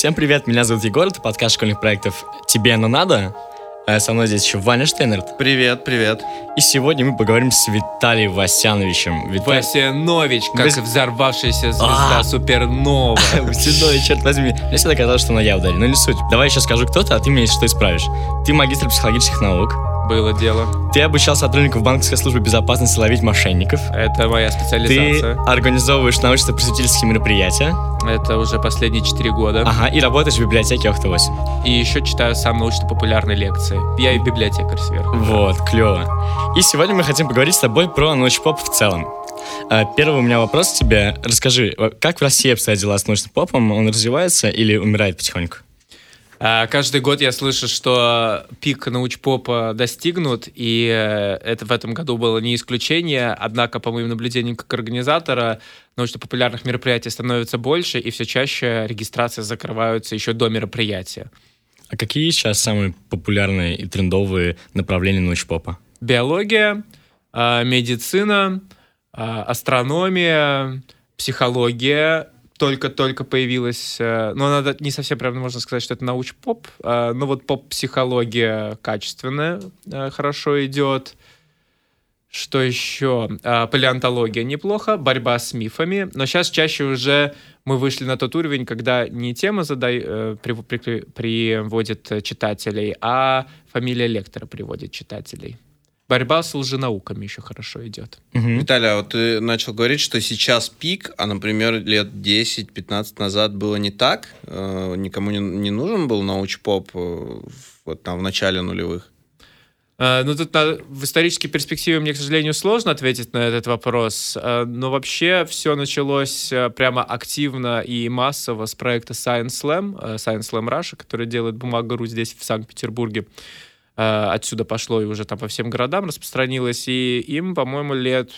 Всем привет, меня зовут Егор, это подкаст школьных проектов «Тебе оно надо?». А Со мной здесь еще Ваня Штейнерт. Привет, привет. И сегодня мы поговорим с Виталием Васяновичем. Виталий... Васянович, как Вась- взорвавшаяся звезда А. супернова. Васянович, черт возьми. Мне всегда казалось, что на я ударю, но не суть. Давай еще скажу кто-то, а ты мне что исправишь. Ты магистр психологических наук. Было дело. Ты обучал сотрудников банковской службы безопасности ловить мошенников. Это моя Ты специализация. организовываешь научно-просветительские мероприятия. Это уже последние четыре года. Ага, и работаешь в библиотеке Охта-8. И еще читаю сам научно-популярные лекции. Я и библиотекарь сверху. Вот, клево. И сегодня мы хотим поговорить с тобой про научпоп в целом. А, Первый у меня вопрос к тебе. Расскажи, как в России обстоят дела с научным попом? Он развивается или умирает потихоньку? А, Каждый год я слышу, что пик научпопа достигнут, и э, это в этом году было не исключение. Однако, по моим наблюдениям как организатора, научно-популярных мероприятий становится больше, и все чаще регистрации закрываются еще до мероприятия. А какие сейчас самые популярные и трендовые направления научпопа? биология, а, медицина, а, астрономия, психология только-только появилась. э, Но она не совсем, правда, можно сказать, что это науч-поп. а, Но вот поп-психология качественная, э, хорошо идет. Что еще? А, Палеонтология неплохо, борьба с мифами. Но сейчас чаще уже мы вышли на тот уровень, когда не тема задай, э, при- при- приводит читателей, а фамилия лектора приводит читателей. Борьба с лженауками еще хорошо идет. Мгм. Виталий, а вот ты начал говорить, что сейчас пик, а, например, лет 10-15 назад было не так. Э, никому не, не нужен был научпоп э, в- вот там в начале нулевых. Э, Ну, тут надо- в исторической перспективе мне, к сожалению, сложно ответить на этот вопрос, э, но вообще все началось э, прямо активно и массово с проекта Science Slam, э, Science Slam Russia, который делает бумага.ру здесь, в Санкт-Петербурге. Э, Отсюда пошло и уже там по всем городам распространилось, и им, по-моему, лет,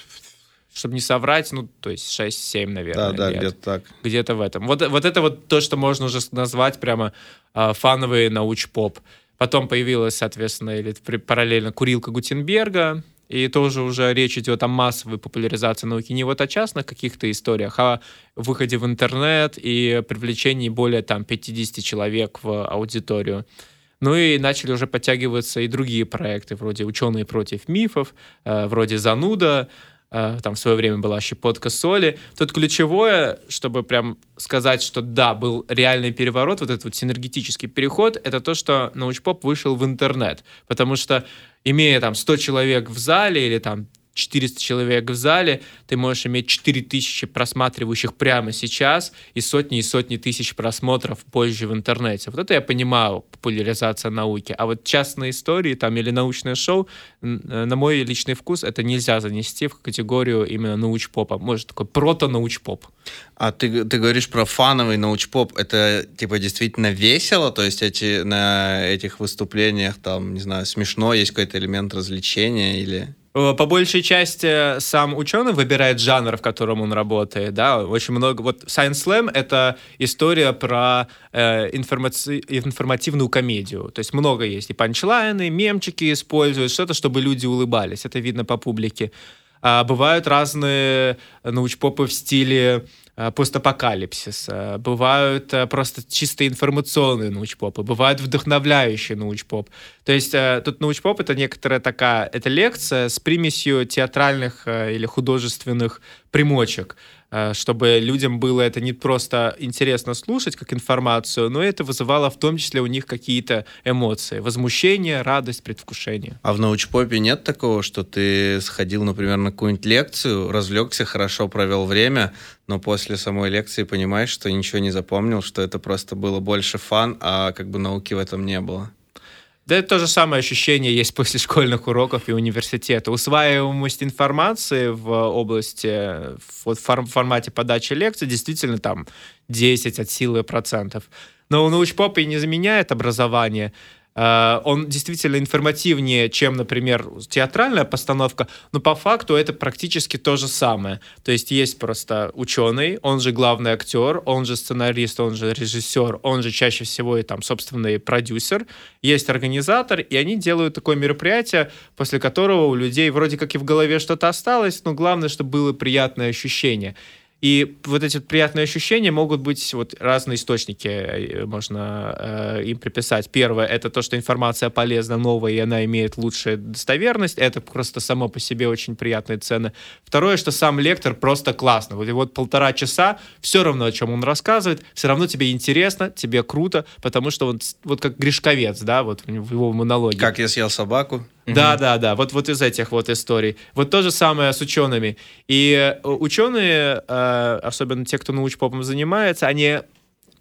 чтобы не соврать, ну, то есть 6-7, наверное, Да, да, где-то так. где-то в этом. Вот, вот это вот то, что можно уже назвать прямо а, фановый науч-поп. Потом появилась, соответственно, или параллельно курилка Гутенберга, и тоже уже речь идет о массовой популяризации науки, не вот о частных каких-то историях, а о выходе в интернет и привлечении более там 50 человек в аудиторию. Ну и начали уже подтягиваться и другие проекты, вроде «Ученые против мифов», э, вроде «Зануда», э, там в свое время была щепотка соли. Тут ключевое, чтобы прям сказать, что да, был реальный переворот, вот этот вот синергетический переход, это то, что научпоп вышел в интернет. Потому что, имея там 100 человек в зале или там 400 человек в зале, ты можешь иметь 4000 просматривающих прямо сейчас и сотни и сотни тысяч просмотров позже в интернете. Вот это я понимаю, популяризация науки. А вот частные истории там или научное шоу, э, на мой личный вкус, это нельзя занести в категорию именно научпопа. Может, такой прото-научпоп. А ты, ты говоришь про фановый научпоп. Это типа действительно весело? То есть эти, на этих выступлениях там, не знаю, смешно, есть какой-то элемент развлечения или... Э, По большей части сам ученый выбирает жанр, в котором он работает, да, очень много, вот Science Slam — это история про э, информаци- информативную комедию, то есть много есть, и панчлайны, мемчики используют, что-то, чтобы люди улыбались, это видно по публике. А бывают разные научпопы в стиле э, постапокалипсис, э, бывают э, просто чисто информационные научпопы, бывают вдохновляющие научпоп. То есть э, тут научпоп — это некоторая такая, это лекция с примесью театральных э, или художественных примочек, э, чтобы людям было это не просто интересно слушать как информацию, но это вызывало в том числе у них какие-то эмоции, возмущение, радость, предвкушение. А в научпопе нет такого, что ты сходил, например, на какую-нибудь лекцию, развлекся, хорошо провел время, но после самой лекции понимаешь, что ничего не запомнил, что это просто было больше фан, а как бы науки в этом не было. Да это то же самое ощущение есть после школьных уроков и университета. Усваиваемость информации в области, в фор- формате подачи лекций действительно там 10 от силы процентов. Но научпоп и не заменяет образование. Э, Он действительно информативнее, чем, например, театральная постановка, но по факту это практически то же самое. То есть есть просто ученый, он же главный актер, он же сценарист, он же режиссер, он же чаще всего и там собственный продюсер, есть организатор, и они делают такое мероприятие, после которого у людей вроде как и в голове что-то осталось, но главное, чтобы было приятное ощущение. И вот эти приятные ощущения могут быть вот разные источники, э, можно э, им приписать. Первое — это то, что информация полезна, новая, и она имеет лучшую достоверность. Это просто само по себе очень приятные цены. Второе, что сам лектор просто классно. Вот, и вот полтора часа, все равно, о чем он рассказывает, все равно тебе интересно, тебе круто, потому что он вот как Гришковец, да, вот в его монологе. Как я съел собаку. Да, да, да. Вот, вот из этих вот историй. Вот то же самое с учеными. И э, ученые, э, особенно те, кто научпопом занимается, они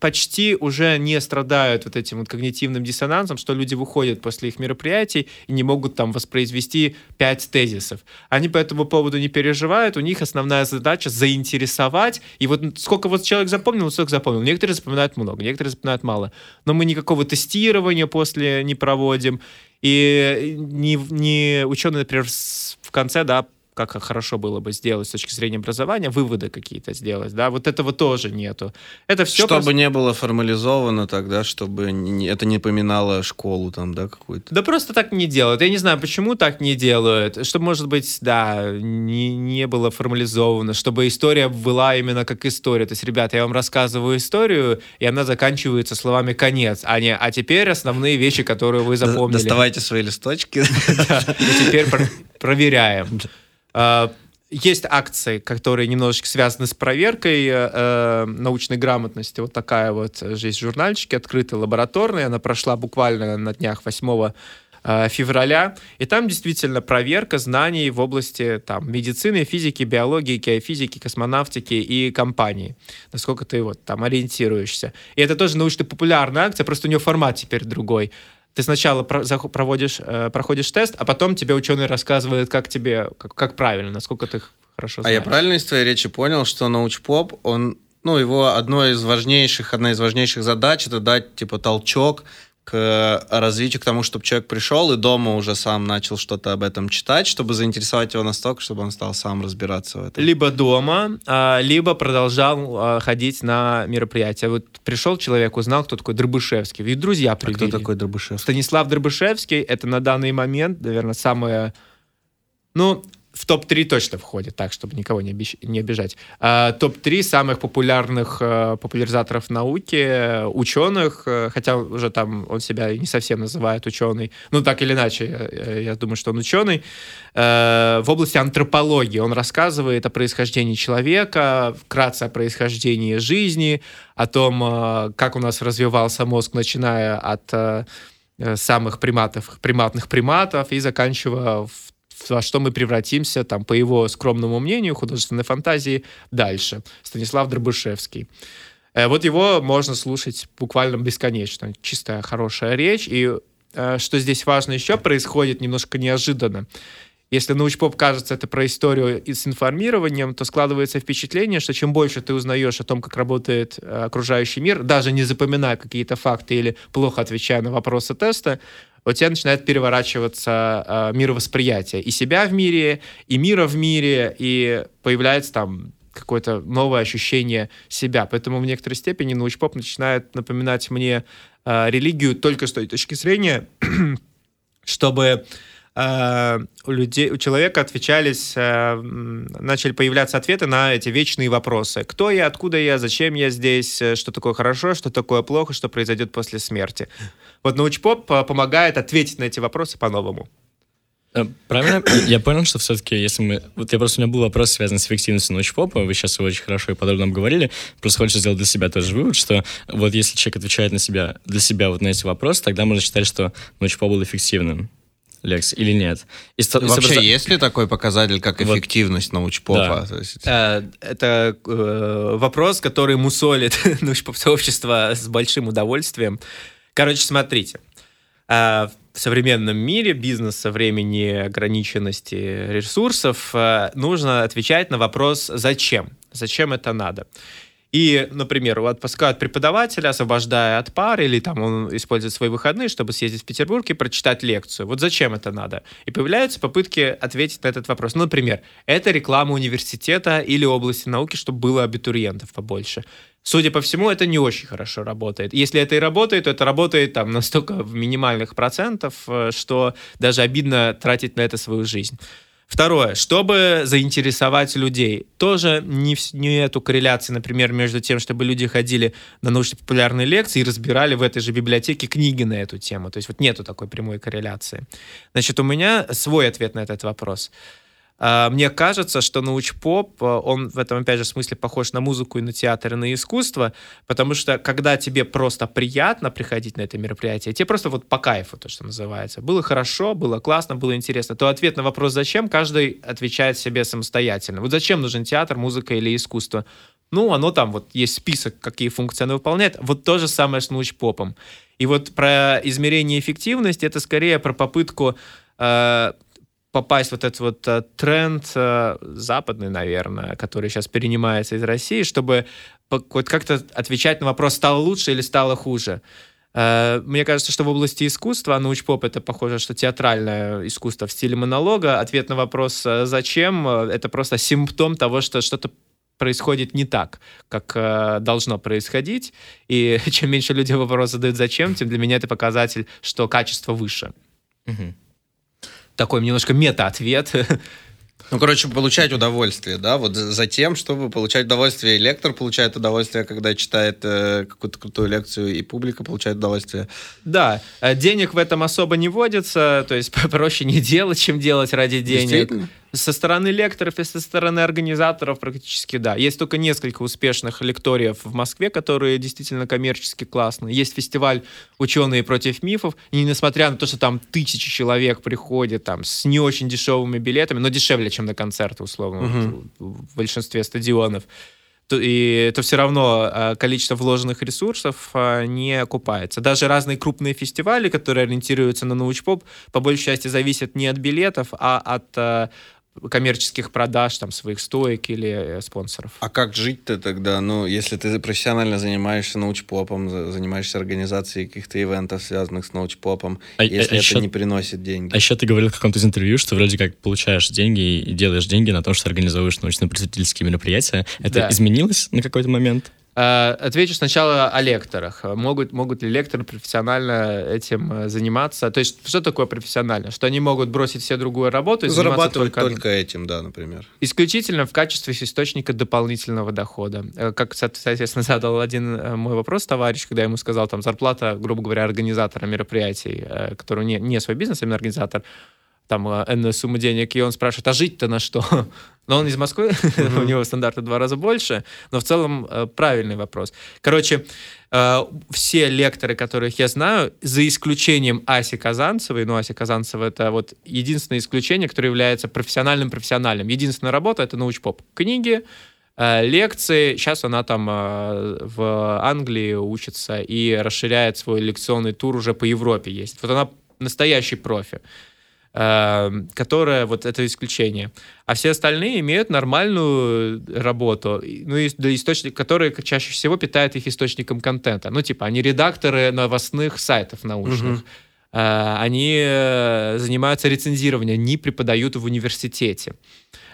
почти уже не страдают вот этим вот когнитивным диссонансом, что люди выходят после их мероприятий и не могут там воспроизвести пять тезисов. Они по этому поводу не переживают, у них основная задача заинтересовать, и вот сколько вот человек запомнил, столько запомнил. Некоторые запоминают много, некоторые запоминают мало. Но мы никакого тестирования после не проводим, и не, не ученые, например, в конце, да, как хорошо было бы сделать с точки зрения образования, выводы какие-то сделать, да, вот этого тоже нету. Это все Чтобы просто... не было формализовано тогда, чтобы не, это не поминало школу там, да, какую-то. Да просто так не делают. Я не знаю, почему так не делают. Чтобы, может быть, да, не, не было формализовано, чтобы история была именно как история. То есть, ребята, я вам рассказываю историю, и она заканчивается словами «конец», а не «а теперь основные вещи, которые вы запомнили». Доставайте свои листочки. И теперь проверяем. А, есть акции, которые немножечко связаны с проверкой э, научной грамотности. Вот такая вот есть журнальчики, открытая лабораторная. Она прошла буквально на днях 8 э, февраля. И там действительно проверка знаний в области там, медицины, физики, биологии, геофизики, космонавтики и компании. Насколько ты вот там ориентируешься. И это тоже научно-популярная акция, просто у нее формат теперь другой ты сначала проводишь, э, проходишь тест, а потом тебе ученый рассказывает, как тебе, как, как правильно, насколько ты хорошо знаешь. А я правильно из твоей речи понял, что научпоп, он, ну, его одно из важнейших, одна из важнейших задач это дать, типа, толчок к развитию, к тому, чтобы человек пришел и дома уже сам начал что-то об этом читать, чтобы заинтересовать его настолько, чтобы он стал сам разбираться в этом. Либо дома, а, либо продолжал а, ходить на мероприятия. Вот пришел человек, узнал, кто такой Дробышевский, и друзья привели. А кто такой Дробышевский? Станислав Дробышевский — это на данный момент, наверное, самое... Ну, в топ-3 точно входит, так, чтобы никого не, обещ... не обижать. А, топ-3 самых популярных а, популяризаторов науки, ученых, а, хотя уже там он себя не совсем называет ученый, ну, так или иначе, я, я думаю, что он ученый, а, в области антропологии. Он рассказывает о происхождении человека, вкратце о происхождении жизни, о том, а, как у нас развивался мозг, начиная от а, самых приматов, приматных приматов и заканчивая в во что мы превратимся, там, по его скромному мнению, художественной фантазии, дальше. Станислав Дробышевский. Э, вот его можно слушать буквально бесконечно. Чистая, хорошая речь. И э, что здесь важно еще, происходит немножко неожиданно. Если научпоп кажется это про историю и с информированием, то складывается впечатление, что чем больше ты узнаешь о том, как работает э, окружающий мир, даже не запоминая какие-то факты или плохо отвечая на вопросы теста, у тебя начинает переворачиваться э, мировосприятие и себя в мире, и мира в мире, и появляется там какое-то новое ощущение себя. Поэтому в некоторой степени научпоп начинает напоминать мне э, религию только с той точки зрения, чтобы у людей, у человека отвечались, э, начали появляться ответы на эти вечные вопросы. Кто я, откуда я, зачем я здесь, э, что такое хорошо, что такое плохо, что произойдет после смерти. Вот научпоп помогает ответить на эти вопросы по-новому. Э, правильно? Я понял, что все-таки, если мы... Вот я просто, у меня был вопрос, связанный с эффективностью научпопа, вы сейчас его очень хорошо и подробно обговорили, просто хочется сделать для себя тоже вывод, что вот если человек отвечает на себя, для себя вот на эти вопросы, тогда можно считать, что научпоп был эффективным. Лекс, или нет? И Вообще, собственно... есть ли такой показатель, как эффективность вот. научпопа? Да. Есть... Э, это э, вопрос, который мусолит научпоп-сообщество с большим удовольствием. Короче, смотрите. Э, в современном мире бизнеса, времени, ограниченности ресурсов э, нужно отвечать на вопрос «зачем?». Зачем это надо? И, например, отпускают преподавателя, освобождая от пар, или там он использует свои выходные, чтобы съездить в Петербург и прочитать лекцию. Вот зачем это надо? И появляются попытки ответить на этот вопрос. Ну, например, это реклама университета или области науки, чтобы было абитуриентов побольше. Судя по всему, это не очень хорошо работает. Если это и работает, то это работает там настолько в минимальных процентов, э, что даже обидно тратить на это свою жизнь. Второе, чтобы заинтересовать людей, тоже не, не эту корреляции, например, между тем, чтобы люди ходили на научно-популярные лекции и разбирали в этой же библиотеке книги на эту тему. То есть вот нету такой прямой корреляции. Значит, у меня свой ответ на этот вопрос. А, мне кажется, что научпоп, а, он в этом, опять же, смысле похож на музыку и на театр, и на искусство, потому что когда тебе просто приятно приходить на это мероприятие, тебе просто вот по кайфу, то, что называется, было хорошо, было классно, было интересно, то ответ на вопрос «зачем?» каждый отвечает себе самостоятельно. Вот зачем нужен театр, музыка или искусство? Ну, оно там, вот есть список, какие функции оно выполняет. Вот то же самое с научпопом. И вот про измерение эффективности, это скорее про попытку э, попасть вот этот вот uh, тренд uh, западный, наверное, который сейчас перенимается из России, чтобы как-то отвечать на вопрос, стало лучше или стало хуже. Uh, мне кажется, что в области искусства, а научпоп это похоже, что театральное искусство в стиле монолога, ответ на вопрос «зачем?» — это просто симптом того, что что-то происходит не так, как э, должно происходить. И чем меньше люди вопрос задают «зачем?», тем для меня это показатель, что качество выше. Мгм. Такой немножко мета-ответ. Ну, короче, получать удовольствие, да, вот за тем, чтобы получать удовольствие. И лектор получает удовольствие, когда читает э, какую-то крутую лекцию, и публика получает удовольствие. Да, э, денег в этом особо не водится, то есть проще не делать, чем делать ради денег. Со стороны лекторов и со стороны организаторов практически да. Есть только несколько успешных лекториев в Москве, которые действительно коммерчески классные. Есть фестиваль «Ученые против мифов», и несмотря на то, что там тысячи человек приходят там с не очень дешевыми билетами, но дешевле, чем на концерты, условно, вот, в большинстве стадионов, то, и то все равно э, количество вложенных ресурсов э, не окупается. Даже разные крупные фестивали, которые ориентируются на научпоп, по большей части зависят не от билетов, а от э, коммерческих продаж там своих стоек или э, спонсоров. А как жить-то тогда? Ну, если ты профессионально занимаешься научпопом, за- занимаешься организацией каких-то ивентов, связанных с научпопом, А- если а это еще- не приносит деньги. А еще ты говорил в каком-то из интервью, что вроде как получаешь деньги и делаешь деньги на том, что организуешь научно-просветительские мероприятия. Это Да. изменилось на какой-то момент? Э, Отвечу сначала о лекторах. Могут, могут ли лекторы профессионально этим э, заниматься? То есть, что такое профессионально? Что они могут бросить все другую работу и заниматься Зарабатывать только, только, этим, да, например. исключительно в качестве источника дополнительного дохода. Э, Как, соответственно, задал один мой вопрос товарищ, когда я ему сказал, там, зарплата, грубо говоря, организатора мероприятий, который не, не свой бизнес, а именно организатор, там, э, энную сумму денег, и он спрашивает, а жить-то на что? Но он из Москвы, у него стандарты два раза больше, но в целом э, правильный вопрос. Короче, э, все лекторы, которых я знаю, за исключением Аси Казанцевой, ну, Ася Казанцева — это вот единственное исключение, которое является профессиональным-профессиональным. Единственная работа — это научпоп. Книги, э, лекции. Сейчас она там в Англии учится и расширяет свой лекционный тур уже по Европе есть. Вот она настоящий профи которая вот это исключение. А все остальные имеют нормальную работу, ну, и для источник, которые чаще всего питают их источником контента. Ну, типа, они редакторы новостных сайтов научных. Э, Они э, занимаются рецензированием, они преподают в университете.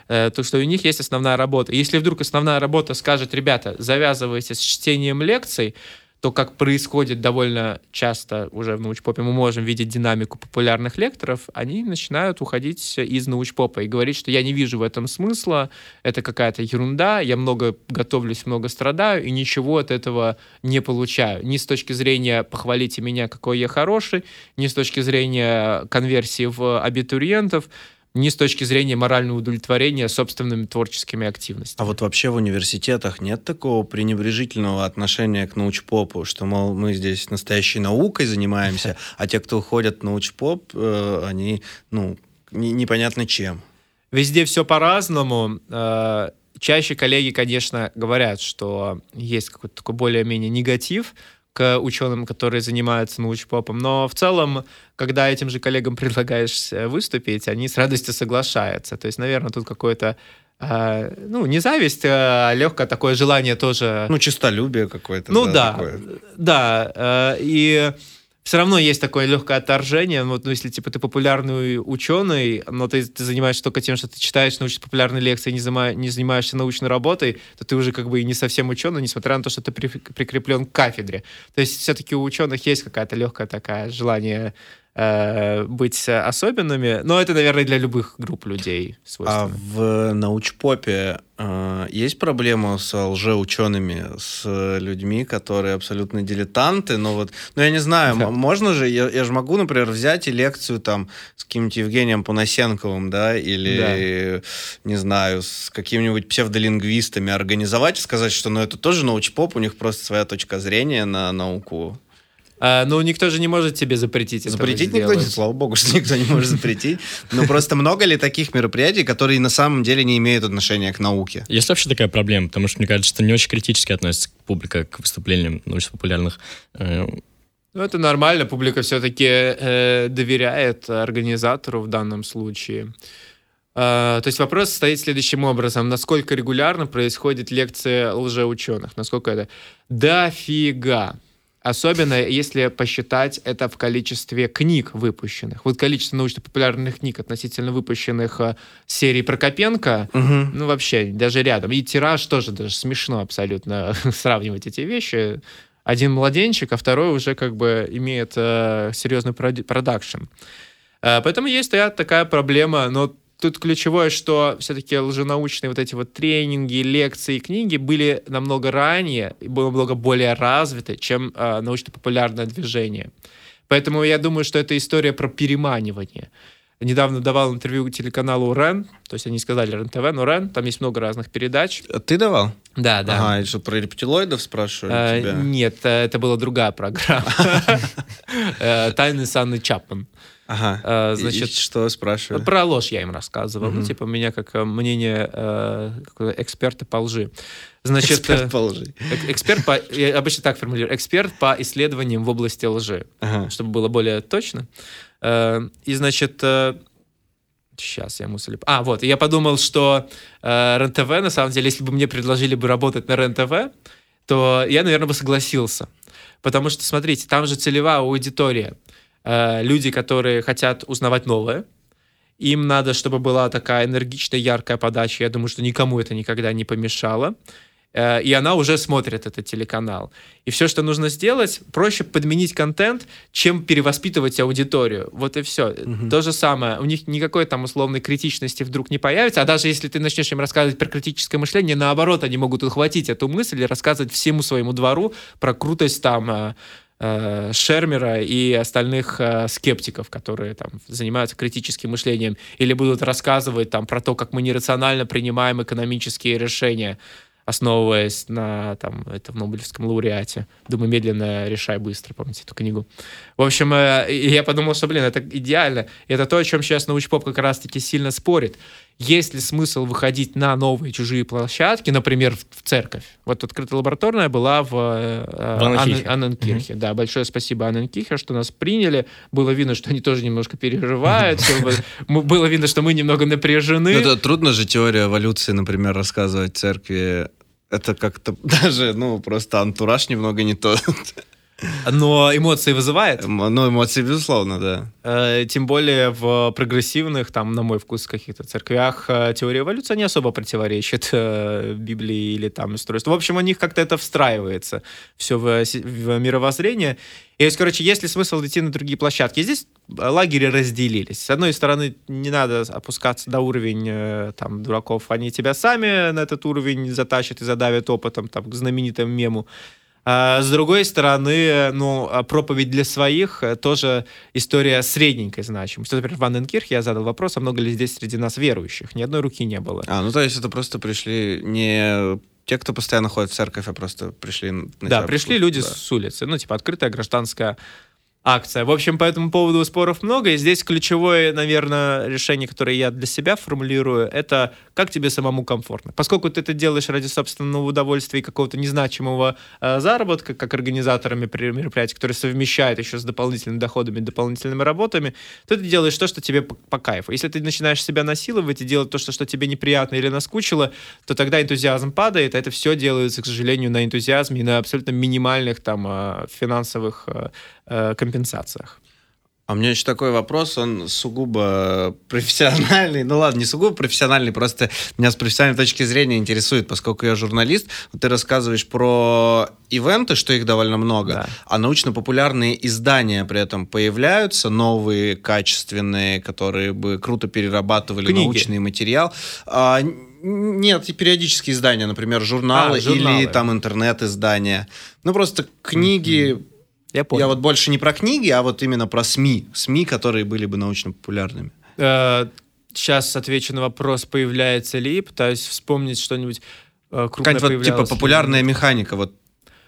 Э, То, что у них есть основная работа. Если вдруг основная работа скажет, ребята, завязывайте с чтением лекций, то, как происходит довольно часто уже в научпопе, мы можем видеть динамику популярных лекторов, они начинают уходить из научпопа и говорить, что я не вижу в этом смысла, это какая-то ерунда, я много готовлюсь, много страдаю, и ничего от этого не получаю. Ни с точки зрения «похвалите меня, какой я хороший», ни с точки зрения конверсии в абитуриентов, ни с точки зрения морального удовлетворения собственными творческими активностями. А вот вообще в университетах нет такого пренебрежительного отношения к научпопу, что, мол, мы здесь настоящей наукой занимаемся, а те, кто уходят в научпоп, э, они, ну, не- непонятно чем. Везде все по-разному. Э, Чаще коллеги, конечно, говорят, что есть какой-то такой более-менее негатив к ученым, которые занимаются научпопом. Но в целом, когда этим же коллегам предлагаешь э, выступить, они с радостью соглашаются. То есть, наверное, тут какое-то э, ну, не зависть, а легкое такое желание тоже Ну, честолюбие какое-то. ну да, такое. да. э, и все равно есть такое легкое отторжение. Вот, ну, если типа ты популярный ученый, но ты, ты занимаешься только тем, что ты читаешь научно-популярные лекции, не, занима- не занимаешься научной работой, то ты уже как бы и не совсем ученый, несмотря на то, что ты при- прикреплен к кафедре. То есть все-таки у ученых есть какая-то легкое такое желание э, быть особенными. Но это, наверное, для любых групп людей А свойственно. в научпопе э, есть проблема с лжеучеными, с людьми, которые абсолютно дилетанты, но вот, ну я не знаю, Да. можно же, я, я же могу, например, взять и лекцию там с каким-нибудь Евгением Поносенковым, да, или, не знаю, с какими-нибудь псевдолингвистами организовать и сказать, что, ну это тоже научпоп, у них просто своя точка зрения на науку. А, ну, никто же не может тебе запретить этого Запретить никто не, слава богу, что никто не может запретить. Но просто много ли таких мероприятий, которые на самом деле не имеют отношения к науке? Есть вообще такая проблема, потому что, мне кажется, что не очень критически относится публика к выступлениям научно-популярных. э, Ну, это нормально, публика все-таки доверяет организатору в данном случае. А, то есть вопрос стоит следующим образом. Насколько регулярно происходит лекция лжеученых? Насколько это? Дофига. Особенно если посчитать это в количестве книг выпущенных. Вот количество научно-популярных книг относительно выпущенных э, серий Прокопенко, ну, вообще, даже рядом. И тираж тоже даже смешно абсолютно сравнивать эти вещи. Один младенчик, а второй уже как бы имеет э, серьезный продакшн. Э, поэтому есть та- такая проблема, но тут ключевое, что все-таки лженаучные вот эти вот тренинги, лекции, книги были намного ранее, и было намного более развиты, чем э, научно-популярное движение. Поэтому я думаю, что это история про переманивание. Недавно давал интервью телеканалу РЕН, то есть они сказали РЕН-ТВ, но РЕН, там есть много разных передач. А Ты давал? Да, Ага, это что, про рептилоидов спрашивали Э, тебя? Нет, э, это была другая программа. Э, Тайны с Анной Чапман. Ага. Э, И- Значит, и что спрашивали? про ложь я им рассказывал. Ну, Мгм. типа, меня как э, мнение э, эксперта по лжи. Значит, Эксперт э, по лжи. эк- эксперт по... Я обычно так формулирую. Эксперт по исследованиям в области лжи. Ага. чтобы было более точно. Э, И, значит, сейчас я мысль... А, вот, я подумал, что э, РЕН-ТВ, на самом деле, если бы мне предложили бы работать на РЕН-ТВ, то я, наверное, бы согласился. Потому что, смотрите, там же целевая аудитория. Э, Люди, которые хотят узнавать новое, им надо, чтобы была такая энергичная, яркая подача. Я думаю, что никому это никогда не помешало. Э, И она уже смотрит этот телеканал. И все, что нужно сделать, проще подменить контент, чем перевоспитывать аудиторию. Вот и все. Мгм. То же самое. У них никакой там условной критичности вдруг не появится. А даже если ты начнешь им рассказывать про критическое мышление, наоборот, они могут ухватить эту мысль и рассказывать всему своему двору про крутость там э, э, Шермера и остальных э, скептиков, которые там занимаются критическим мышлением, или будут рассказывать там про то, как мы нерационально принимаем экономические решения, основываясь на там этом Нобелевском лауреате. Думаю, медленно, решай быстро, помните эту книгу. В общем, э, я подумал, что, блин, это идеально. Это то, о чем сейчас научпоп как раз-таки сильно спорит. Есть ли смысл выходить на новые чужие площадки, например, в, в церковь? Вот открытая лабораторная была в, э, В Анненкирхе. Аннен- Анненкирхе. Да, большое спасибо Анненкирхе, что нас приняли. Было видно, что они тоже немножко переживают. было- видно, что мы немного напряжены. Ну, это трудно же теорию эволюции, например, рассказывать церкви. Это как-то даже, ну, просто антураж немного не тот. Но эмоции вызывает. Ну, эмоции, безусловно, да. Э, Тем более в прогрессивных, там, на мой вкус, каких-то церквях э, теория эволюции не особо противоречит э, Библии или там устройству. В общем, у них как-то это встраивается все в, в мировоззрение. И, есть, короче, есть ли смысл идти на другие площадки? Здесь лагеря разделились. С одной стороны, не надо опускаться до уровня там, дураков. Они тебя сами на этот уровень затащат и задавят опытом, там, к знаменитому мему. А с другой стороны, ну, а проповедь для своих э, тоже история средненькой значимости. Например, в Анненкирхе я задал вопрос, а много ли здесь среди нас верующих? Ни одной руки не было. А, ну, то есть это просто пришли не те, кто постоянно ходит в церковь, а просто пришли на да, пришли послушать, люди да. с улицы. Ну, типа, открытая гражданская акция. В общем, по этому поводу споров много. И здесь ключевое, наверное, решение, которое я для себя формулирую, это как тебе самому комфортно. Поскольку ты это делаешь ради собственного удовольствия и какого-то незначимого э, заработка, как организаторами при- мероприятий, которые совмещают еще с дополнительными доходами, дополнительными работами, то ты делаешь то, что тебе по, по кайфу. Если ты начинаешь себя насиловать и делать то, что, что тебе неприятно или наскучило, то тогда энтузиазм падает, а это все делается, к сожалению, на энтузиазме и на абсолютно минимальных там э, финансовых э, э, компенсациях. А у меня еще такой вопрос, он сугубо профессиональный. Ну ладно, не сугубо профессиональный, просто меня с профессиональной точки зрения интересует, поскольку я журналист. Вот ты рассказываешь про ивенты, что их довольно много, Да. а научно-популярные издания при этом появляются, новые, качественные, которые бы круто перерабатывали Книги. научный материал. А, нет, и периодические издания, например, журналы, А, журналы. или там интернет-издания. Ну просто книги... Я понял. Я вот больше не про книги, а вот именно про СМИ. СМИ, которые были бы научно-популярными. сейчас отвечу на вопрос, появляется ли, пытаюсь вспомнить что-нибудь э, крупное вот, типа популярная механика, вот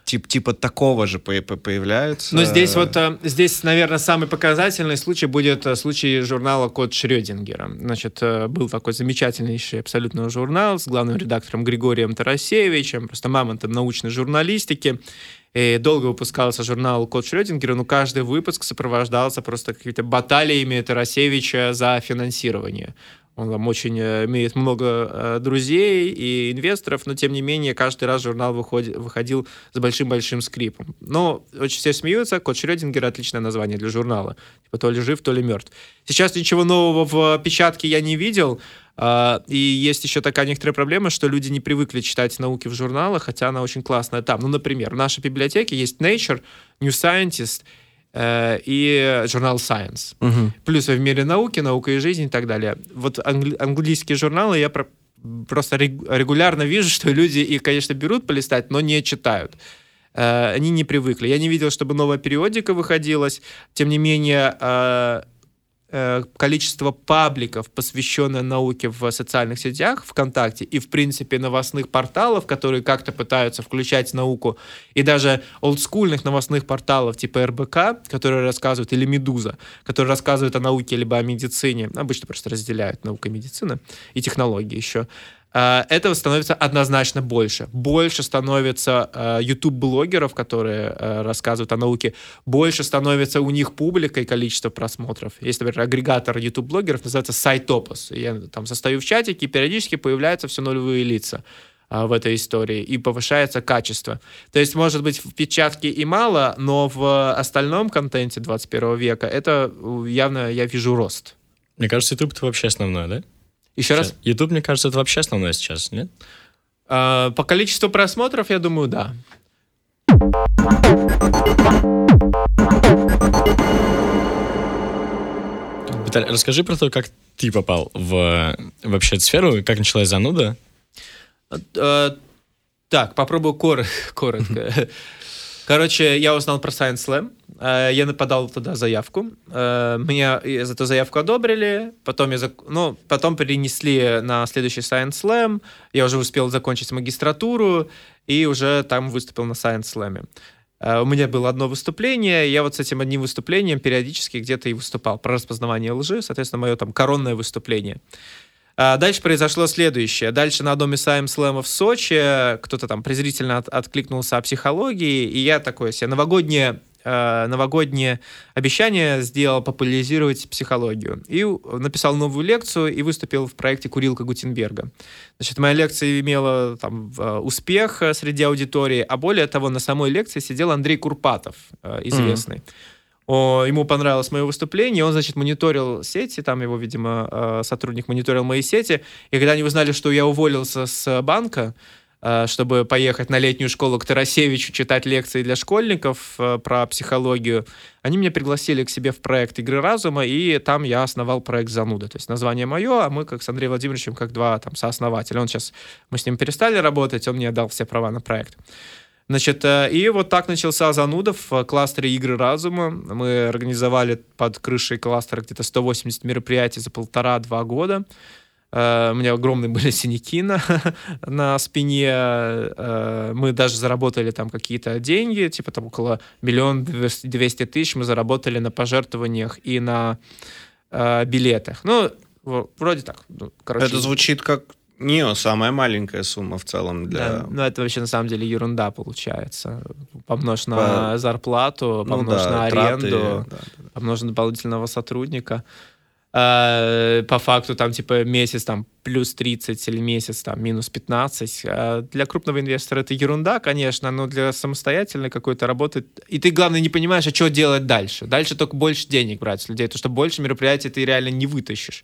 тип, типа такого же по- по- появляется. Ну, здесь вот, э, здесь, наверное, самый показательный случай будет э, случай журнала «Код Шрёдингера». Значит, э, был такой замечательнейший абсолютно журнал с главным редактором Григорием Тарасевичем, просто мамонтом научной журналистики. Долго выпускался журнал «Код Шрёдингера», но каждый выпуск сопровождался просто какими-то баталиями Тарасевича за финансирование. Он там очень э, имеет много э, друзей и инвесторов, но тем не менее каждый раз журнал выходи- выходил с большим-большим скрипом. Но очень все смеются. Код Шрёдингера отличное название для журнала. Типа то ли жив, то ли мертв. Сейчас ничего нового в печатке я не видел. А, И есть еще такая некоторая проблема, что люди не привыкли читать науки в журналах, хотя она очень классная там. Ну, например, в нашей библиотеке есть Nature, New Scientist э, и журнал Science. Мгм. Плюс в мире науки, наука и жизнь и так далее. Вот англи- английские журналы я про- просто рег- регулярно вижу, что люди их, конечно, берут полистать, но не читают. Э, Они не привыкли. Я не видел, чтобы новая периодика выходилась. Тем не менее, э, количество пабликов, посвященное науке в социальных сетях, ВКонтакте, и, в принципе, новостных порталов, которые как-то пытаются включать науку, и даже олдскульных новостных порталов типа РБК, которые рассказывают, или Медуза, которые рассказывают о науке либо о медицине, обычно просто разделяют наука и медицина, и технологии еще, этого становится однозначно больше. Больше становится а, YouTube-блогеров, которые а, рассказывают о науке. Больше становится у них публика и количество просмотров. Есть, например, агрегатор YouTube-блогеров, называется Сайтопос. Я там состою в чатике, и периодически появляются все нулевые лица а, в этой истории, и повышается качество. То есть, может быть, в печатке и мало, но в остальном контенте 21 века это явно я вижу рост. Мне кажется, YouTube это вообще основное, да? Еще раз. YouTube, мне кажется, это вообще основное сейчас, нет? а, по количеству просмотров, я думаю, да. Виталий, расскажи про то, как ты попал в вообще эту сферу, и как началась зануда. Э, Так, попробую кор- коротко. Короче, я узнал про Science Slam. э, Я подал туда заявку. э, Меня за эту заявку одобрили. Потом, я, зак- ну, потом перенесли на следующий Science Slam. Я уже успел закончить магистратуру и уже там выступил на Science Slam. Э, У меня было одно выступление, я вот с этим одним выступлением периодически где-то и выступал про распознавание лжи, соответственно, мое там коронное выступление. А Дальше произошло следующее. Дальше на доме Сайм Слэма в Сочи кто-то там презрительно от- откликнулся о психологии, и я такое себе новогоднее, э, новогоднее обещание сделал популяризировать психологию. И написал новую лекцию и выступил в проекте «Курилка Гутенберга». Значит, моя лекция имела там э, успех э, среди аудитории, а более того, на самой лекции сидел Андрей Курпатов, э, известный. О, ему понравилось мое выступление, он, значит, мониторил сети, там его, видимо, э, сотрудник мониторил мои сети, и когда они узнали, что я уволился с банка, э, чтобы поехать на летнюю школу к Тарасевичу читать лекции для школьников э, про психологию, они меня пригласили к себе в проект «Игры разума», и там я основал проект «Зануда». То есть название мое, а мы как с Андреем Владимировичем как два там сооснователя. Он сейчас, мы с ним перестали работать, он мне дал все права на проект. Значит, э, и вот так начался зануда в кластере игры разума. Мы организовали под крышей кластера где-то 180 мероприятий за полтора-два года. Э, У меня огромные были синяки на, на спине. Э, Мы даже заработали там какие-то деньги, типа там около миллион двести тысяч мы заработали на пожертвованиях и на э, билетах. Ну, вроде так. Ну, короче, Это звучит как не самая маленькая сумма в целом для... да, ну, это вообще на самом деле ерунда получается. Помножь на По- зарплату, ну помножь да, на траты, аренду, да, да. помножь на дополнительного сотрудника. э, по факту там типа месяц там плюс 30 или месяц там минус 15. Э, для крупного инвестора это ерунда, конечно, но для самостоятельной какой-то работы... И ты, главное, не понимаешь, а что делать дальше. Дальше только больше денег брать с людей, потому что больше мероприятий ты реально не вытащишь.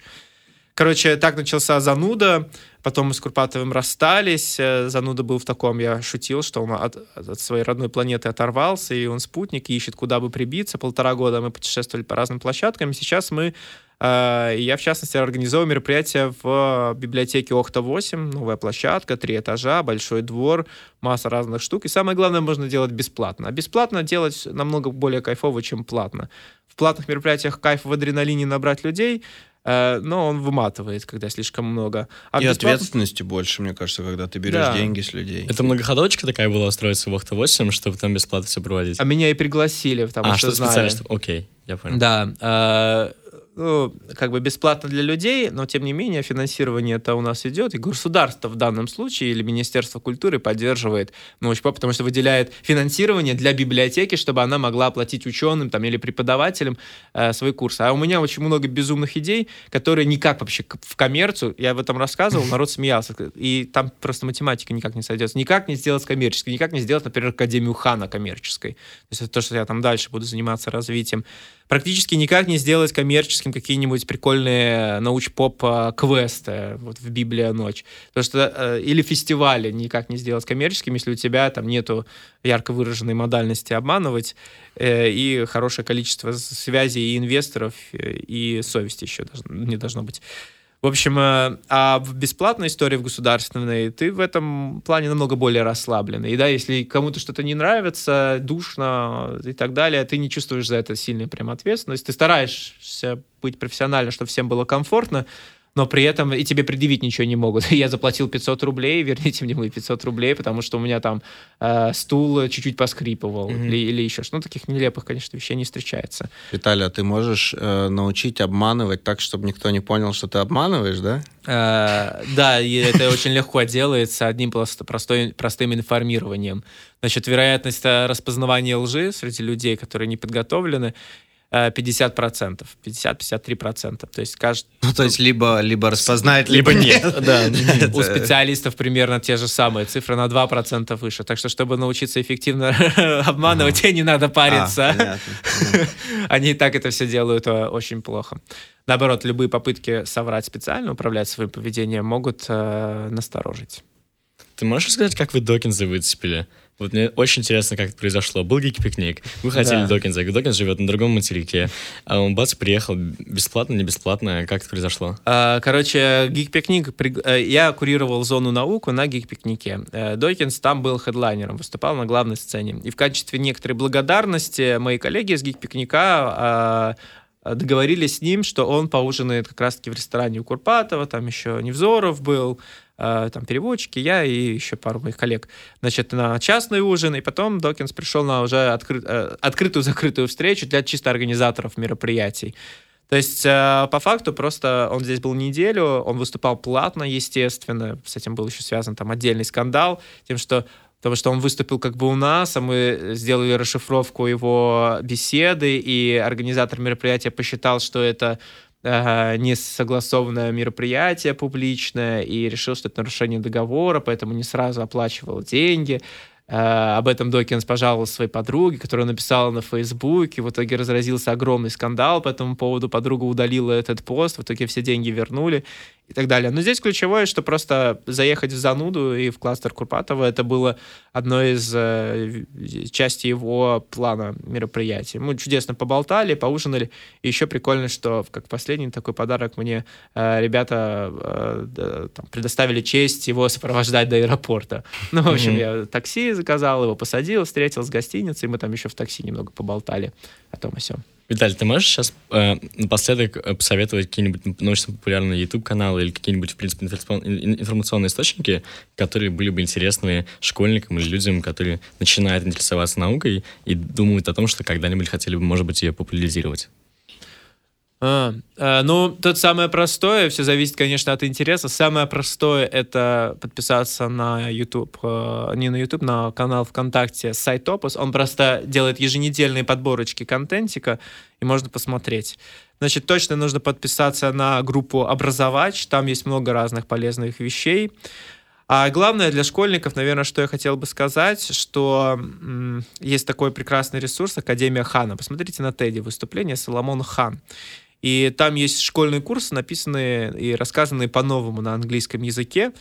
Короче, так начался зануда. Потом мы с Курпатовым расстались. Э, зануда был в таком, я шутил, что он от, от своей родной планеты оторвался, и он спутник, и ищет, куда бы прибиться. Полтора года мы путешествовали по разным площадкам. Сейчас мы э, я, в частности, организовал мероприятие в библиотеке Охта-8, новая площадка, три этажа, большой двор, масса разных штук. И самое главное, можно делать бесплатно. А бесплатно делать намного более кайфово, чем платно. В платных мероприятиях кайф в адреналине набрать людей — но он выматывает, когда слишком много. А и бесплатно... ответственности больше, мне кажется, когда ты берешь да. деньги с людей. Это многоходовочка такая была устроиться в Охта 8, чтобы там бесплатно все проводить? А меня и пригласили, потому а, что, что знали. Окей, я понял. Да. Э, ну, как бы бесплатно для людей, но тем не менее финансирование это у нас идет, и государство в данном случае или Министерство культуры поддерживает научпоп, потому что выделяет финансирование для библиотеки, чтобы она могла оплатить ученым там, или преподавателям э, свои курсы. А у меня очень много безумных идей, которые никак вообще в коммерцию, я об этом рассказывал, народ смеялся, и там просто математика никак не сойдется. Никак не сделать коммерческой, никак не сделать, например, Академию Хана коммерческой. То есть это то, что я там дальше буду заниматься развитием практически никак не сделать коммерческим какие-нибудь прикольные науч-поп-квесты вот в Библия ночь. Потому что, э, или фестивали никак не сделать коммерческим, если у тебя там нету ярко выраженной модальности обманывать э, и хорошее количество связей и инвесторов, э, и совести еще не должно быть. В общем, э, а в бесплатной истории, в государственной, ты в этом плане намного более расслабленный. И да, если кому-то что-то не нравится, душно и так далее, ты не чувствуешь за это сильной прям ответственность. Ты стараешься быть профессионально, чтобы всем было комфортно, но при этом и тебе предъявить ничего не могут. Я заплатил 500 рублей, верните мне мои 500 рублей, потому что у меня там э, стул чуть-чуть поскрипывал mm-hmm. или, или еще что. Ну, таких нелепых, конечно, вещей не встречается. Виталий, а ты можешь э, научить обманывать так, чтобы никто не понял, что ты обманываешь, да? Э, да, и это очень легко делается одним просто простой, простым информированием. Значит, вероятность распознавания лжи среди людей, которые не подготовлены, 50%, 50-53%. То есть каждый... Ну, то есть либо, либо распознает, либо нет. Да. У специалистов примерно те же самые цифры на 2% выше. Так что, чтобы научиться эффективно обманывать, тебе не надо париться. А, Они и так это все делают э, очень плохо. Наоборот, любые попытки соврать специально, управлять своим поведением могут э, насторожить. Ты можешь сказать, как вы Докинза выцепили? Вот мне очень интересно, как это произошло. Был гик-пикник, вы хотели да. Докинза, Докинз живет на другом материке, а он бац, приехал бесплатно, не бесплатно, как это произошло? А, короче, гик-пикник, э, я курировал зону науку на гик-пикнике. Э, Докинс там был хедлайнером, выступал на главной сцене. И в качестве некоторой благодарности мои коллеги из гик-пикника а, договорились с ним, что он поужинает как раз-таки в ресторане у Курпатова, там еще Невзоров был, Э, там переводчики, я и еще пару моих коллег, значит, на частный ужин, и потом Докинс пришел на уже откры... Э, открытую-закрытую встречу для чисто организаторов мероприятий. То есть, э, по факту, просто он здесь был неделю, он выступал платно, естественно, с этим был еще связан там отдельный скандал, тем, что потому что он выступил как бы у нас, а мы сделали расшифровку его беседы, и организатор мероприятия посчитал, что это несогласованное мероприятие публичное и решил, что это нарушение договора, поэтому не сразу оплачивал деньги. Э, об этом Докинс пожаловал своей подруге, которая написала на Фейсбуке. В итоге разразился огромный скандал по этому поводу. Подруга удалила этот пост, в итоге все деньги вернули и так далее. Но здесь ключевое, что просто заехать в зануду и в кластер Курпатова, это было одной из э, частей его плана мероприятий. Мы чудесно поболтали, поужинали. И еще прикольно, что как последний такой подарок мне э, ребята э, там, предоставили честь его сопровождать до аэропорта. Ну, в общем, mm-hmm. я такси заказал, его посадил, встретил с гостиницей, мы там еще в такси немного поболтали о том и всем. Виталий, ты можешь сейчас э, напоследок э, посоветовать какие-нибудь научно-популярные YouTube-каналы или какие-нибудь, в принципе, информационные источники, которые были бы интересны школьникам или людям, которые начинают интересоваться наукой и думают о том, что когда-нибудь хотели бы, может быть, ее популяризировать? А, а, ну, тут самое простое, все зависит, конечно, от интереса. Самое простое — это подписаться на YouTube, э, не на YouTube, на канал ВКонтакте Сайтопус. Он просто делает еженедельные подборочки контентика, и можно посмотреть. Значит, точно нужно подписаться на группу «Образовач», там есть много разных полезных вещей. А главное для школьников, наверное, что я хотел бы сказать, что есть такой прекрасный ресурс Академия Хана. Посмотрите на Теди выступление Соломон Хан. И там есть школьные курсы, написанные и рассказанные по-новому на английском языке.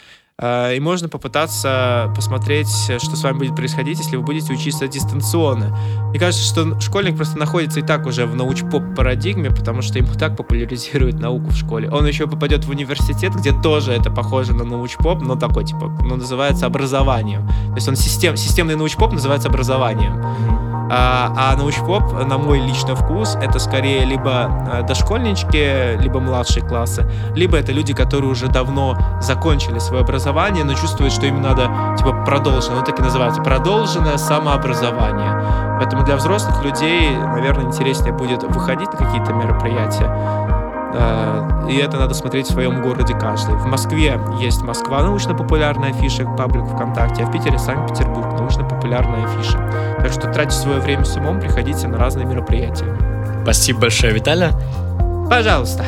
Э, и можно попытаться посмотреть, что с вами будет происходить, если вы будете учиться дистанционно. Мне кажется, что школьник просто находится и так уже в науч-поп парадигме, потому что ему так популяризируют науку в школе. Он еще попадет в университет, где тоже это похоже на науч-поп, но такой, типа, ну, называется образованием. То есть он систем, системный науч-поп называется образованием. А, а научпоп, на мой личный вкус, это скорее либо э, дошкольнички, либо младшие классы, либо это люди, которые уже давно закончили свое образование, но чувствуют, что им надо типа продолжить. Оно так и называется продолженное самообразование. Поэтому для взрослых людей, наверное, интереснее будет выходить на какие-то мероприятия. Э, и это надо смотреть в своем городе каждый. В Москве есть Москва научно-популярная афиша, паблик ВКонтакте, а в Питере Санкт-Петербург научно-популярная афиша. Так что тратьте свое время с умом, приходите на разные мероприятия. Спасибо большое, Виталя. Пожалуйста.